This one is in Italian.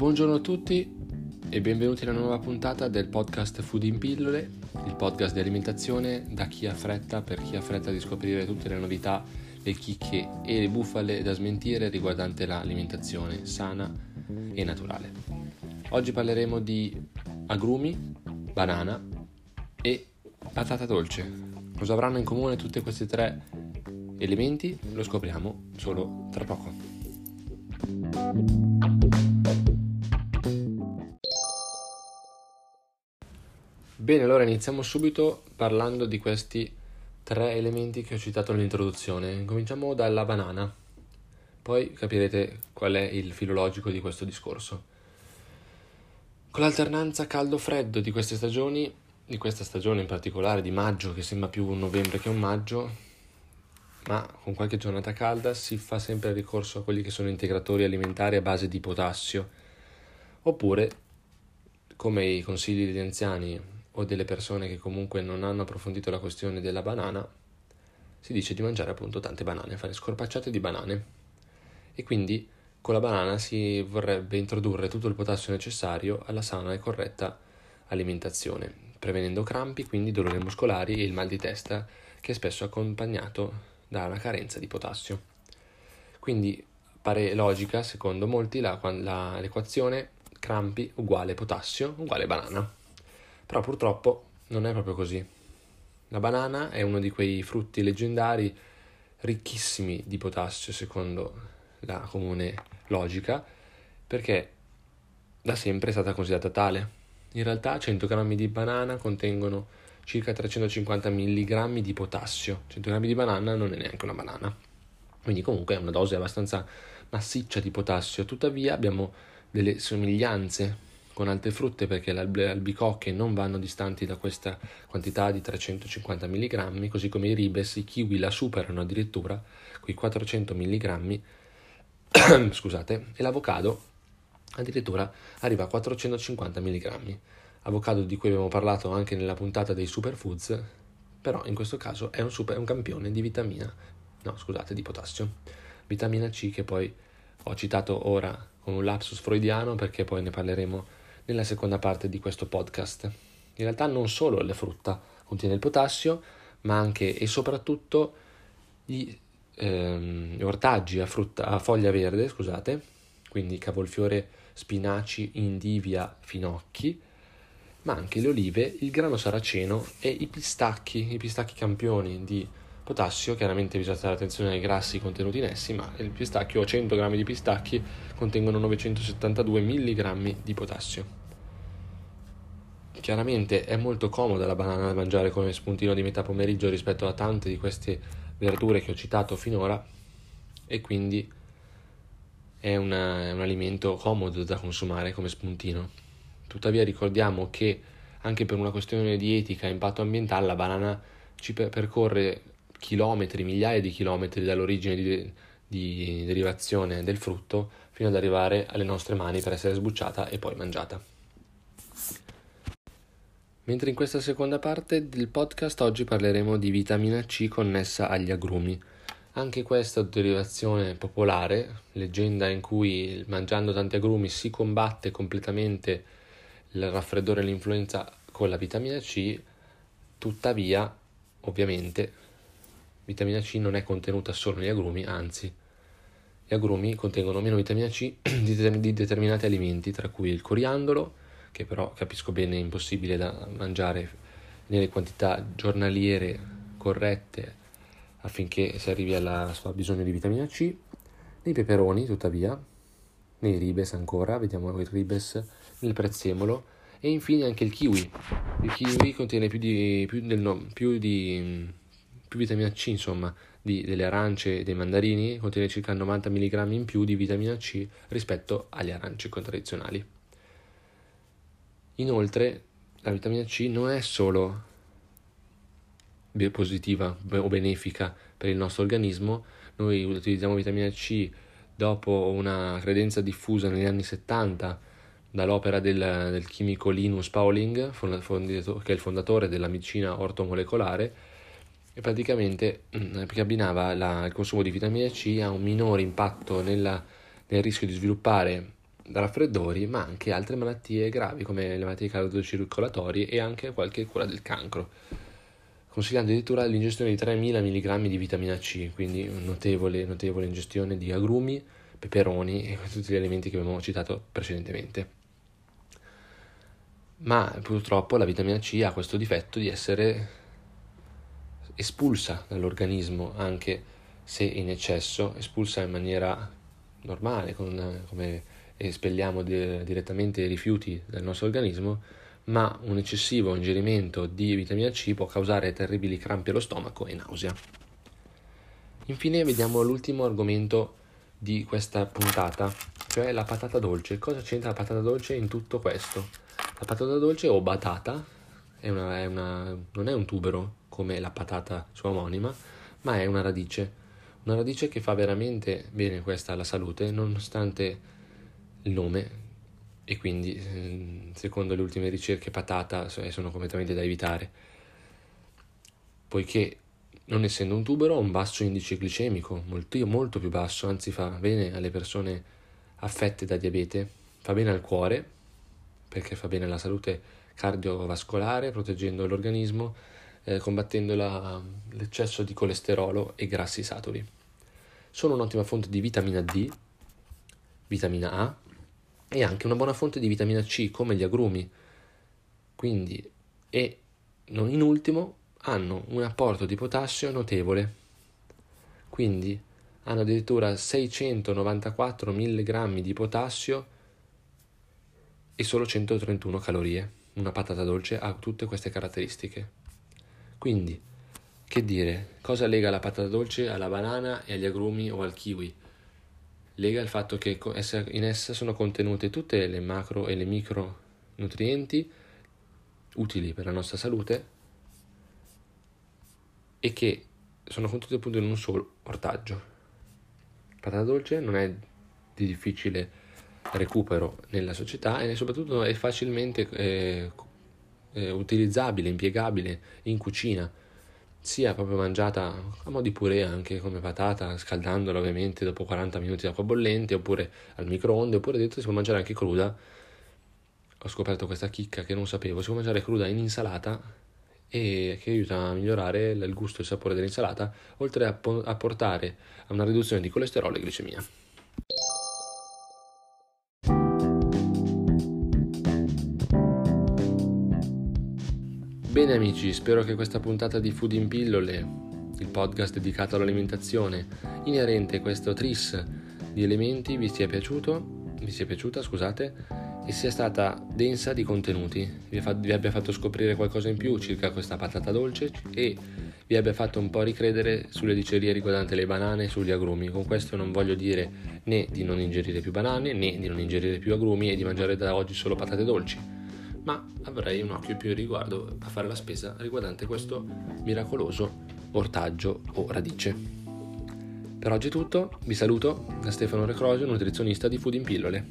buongiorno a tutti e benvenuti alla nuova puntata del podcast Food in Pillole, il podcast di alimentazione da chi ha fretta per chi ha fretta di scoprire tutte le novità, le chicche e le bufale da smentire riguardante l'alimentazione sana e naturale. Oggi parleremo di agrumi, banana e patata dolce. Cosa avranno in comune tutti questi tre elementi? Lo scopriamo solo tra poco. Bene, allora iniziamo subito parlando di questi tre elementi che ho citato nell'introduzione. Cominciamo dalla banana, poi capirete qual è il filologico di questo discorso. Con l'alternanza caldo-freddo di queste stagioni, di questa stagione in particolare di maggio, che sembra più un novembre che un maggio, ma con qualche giornata calda si fa sempre ricorso a quelli che sono integratori alimentari a base di potassio, oppure, come i consigli degli anziani o delle persone che comunque non hanno approfondito la questione della banana, si dice di mangiare appunto tante banane, fare scorpacciate di banane. E quindi con la banana si vorrebbe introdurre tutto il potassio necessario alla sana e corretta alimentazione, prevenendo crampi, quindi dolori muscolari e il mal di testa che è spesso accompagnato da una carenza di potassio. Quindi pare logica, secondo molti, la, la, l'equazione crampi uguale potassio uguale banana. Però purtroppo non è proprio così. La banana è uno di quei frutti leggendari ricchissimi di potassio, secondo la comune logica, perché da sempre è stata considerata tale. In realtà 100 grammi di banana contengono circa 350 mg di potassio. 100 g di banana non è neanche una banana. Quindi comunque è una dose abbastanza massiccia di potassio. Tuttavia abbiamo delle somiglianze con altre frutte perché le albicocche non vanno distanti da questa quantità di 350 mg, così come i ribes, i kiwi la superano addirittura con i 400 mg, scusate, e l'avocado addirittura arriva a 450 mg. Avocado di cui abbiamo parlato anche nella puntata dei superfoods, però in questo caso è un, super, un campione di vitamina, no scusate, di potassio, vitamina C che poi ho citato ora con un lapsus freudiano perché poi ne parleremo nella seconda parte di questo podcast. In realtà non solo la frutta contiene il potassio, ma anche e soprattutto gli ehm, ortaggi a, frutta, a foglia verde, scusate, quindi cavolfiore, spinaci, indivia, finocchi, ma anche le olive, il grano saraceno e i pistacchi, i pistacchi campioni di potassio, chiaramente bisogna stare attenzione ai grassi contenuti in essi, ma il pistacchio, 100 g di pistacchi contengono 972 mg di potassio. Chiaramente è molto comoda la banana da mangiare come spuntino di metà pomeriggio rispetto a tante di queste verdure che ho citato finora e quindi è, una, è un alimento comodo da consumare come spuntino. Tuttavia ricordiamo che anche per una questione di etica e impatto ambientale la banana ci percorre chilometri, migliaia di chilometri dall'origine di, di derivazione del frutto fino ad arrivare alle nostre mani per essere sbucciata e poi mangiata. Mentre in questa seconda parte del podcast oggi parleremo di vitamina C connessa agli agrumi. Anche questa derivazione popolare, leggenda in cui mangiando tanti agrumi si combatte completamente il raffreddore e l'influenza con la vitamina C, tuttavia, ovviamente, vitamina C non è contenuta solo negli agrumi, anzi, gli agrumi contengono meno vitamina C di, determinati alimenti, tra cui il coriandolo, che però capisco bene è impossibile da mangiare nelle quantità giornaliere corrette affinché si arrivi al suo bisogno di vitamina C, nei peperoni tuttavia, nei ribes ancora, vediamo il ribes, nel prezzemolo e infine anche il kiwi. Il kiwi contiene più di, più del, no, più di più vitamina C insomma di, delle arance e dei mandarini, contiene circa 90 mg in più di vitamina C rispetto agli arance tradizionali. Inoltre, la vitamina C non è solo positiva o benefica per il nostro organismo, noi utilizziamo vitamina C dopo una credenza diffusa negli anni 70 dall'opera del, del chimico Linus Pauling, che è il fondatore della medicina ortomolecolare, e praticamente mm, che abbinava la, il consumo di vitamina C a un minore impatto nella, nel rischio di sviluppare raffreddori, ma anche altre malattie gravi come le malattie cardiocircolatorie e anche qualche cura del cancro, consigliando addirittura l'ingestione di 3000 mg di vitamina C, quindi notevole, notevole ingestione di agrumi, peperoni e tutti gli elementi che abbiamo citato precedentemente. Ma purtroppo la vitamina C ha questo difetto di essere espulsa dall'organismo anche se in eccesso, espulsa in maniera normale, con, come espelliamo di, direttamente i rifiuti dal nostro organismo, ma un eccessivo ingerimento di vitamina C può causare terribili crampi allo stomaco e nausea. Infine vediamo l'ultimo argomento di questa puntata, cioè la patata dolce. Cosa c'entra la patata dolce in tutto questo? La patata dolce o batata è una, è una, non è un tubero come la patata sua omonima, ma è una radice. Una radice che fa veramente bene questa alla salute, nonostante nome, e quindi ehm, secondo le ultime ricerche patata sono completamente da evitare, poiché non essendo un tubero ha un basso indice glicemico, molto, molto più basso, anzi fa bene alle persone affette da diabete, fa bene al cuore, perché fa bene alla salute cardiovascolare, proteggendo l'organismo, eh, combattendo la, l'eccesso di colesterolo e grassi saturi. Sono un'ottima fonte di vitamina D, vitamina A e anche una buona fonte di vitamina C come gli agrumi. Quindi, e non in ultimo, hanno un apporto di potassio notevole. Quindi hanno addirittura 694 mg di potassio e solo 131 calorie. Una patata dolce ha tutte queste caratteristiche. Quindi, che dire, cosa lega la patata dolce alla banana e agli agrumi o al kiwi? Lega il fatto che in essa sono contenute tutte le macro e le micro nutrienti utili per la nostra salute e che sono contenute appunto in un solo ortaggio. Patata dolce non è di difficile recupero nella società e soprattutto è facilmente eh, eh, utilizzabile, impiegabile in cucina, sia proprio mangiata a mo' di purè anche come patata, scaldandola ovviamente dopo 40 minuti d'acqua bollente, oppure al microonde, oppure detto si può mangiare anche cruda. Ho scoperto questa chicca che non sapevo, si può mangiare cruda in insalata e che aiuta a migliorare il gusto e il sapore dell'insalata, oltre a, po- a portare a una riduzione di colesterolo e glicemia. Bene amici, spero che questa puntata di Food in Pillole, il podcast dedicato all'alimentazione, inerente a questo tris di elementi, vi sia piaciuto, vi sia piaciuta, scusate, e sia stata densa di contenuti, vi, fa, vi, abbia fatto scoprire qualcosa in più circa questa patata dolce e vi abbia fatto un po' ricredere sulle dicerie riguardanti le banane e sugli agrumi. Con questo non voglio dire né di non ingerire più banane né di non ingerire più agrumi e di mangiare da oggi solo patate dolci, ma avrei un occhio più riguardo a fare la spesa riguardante questo miracoloso ortaggio o radice. Per oggi è tutto, vi saluto da Stefano Recrosio, nutrizionista di Food in Pillole.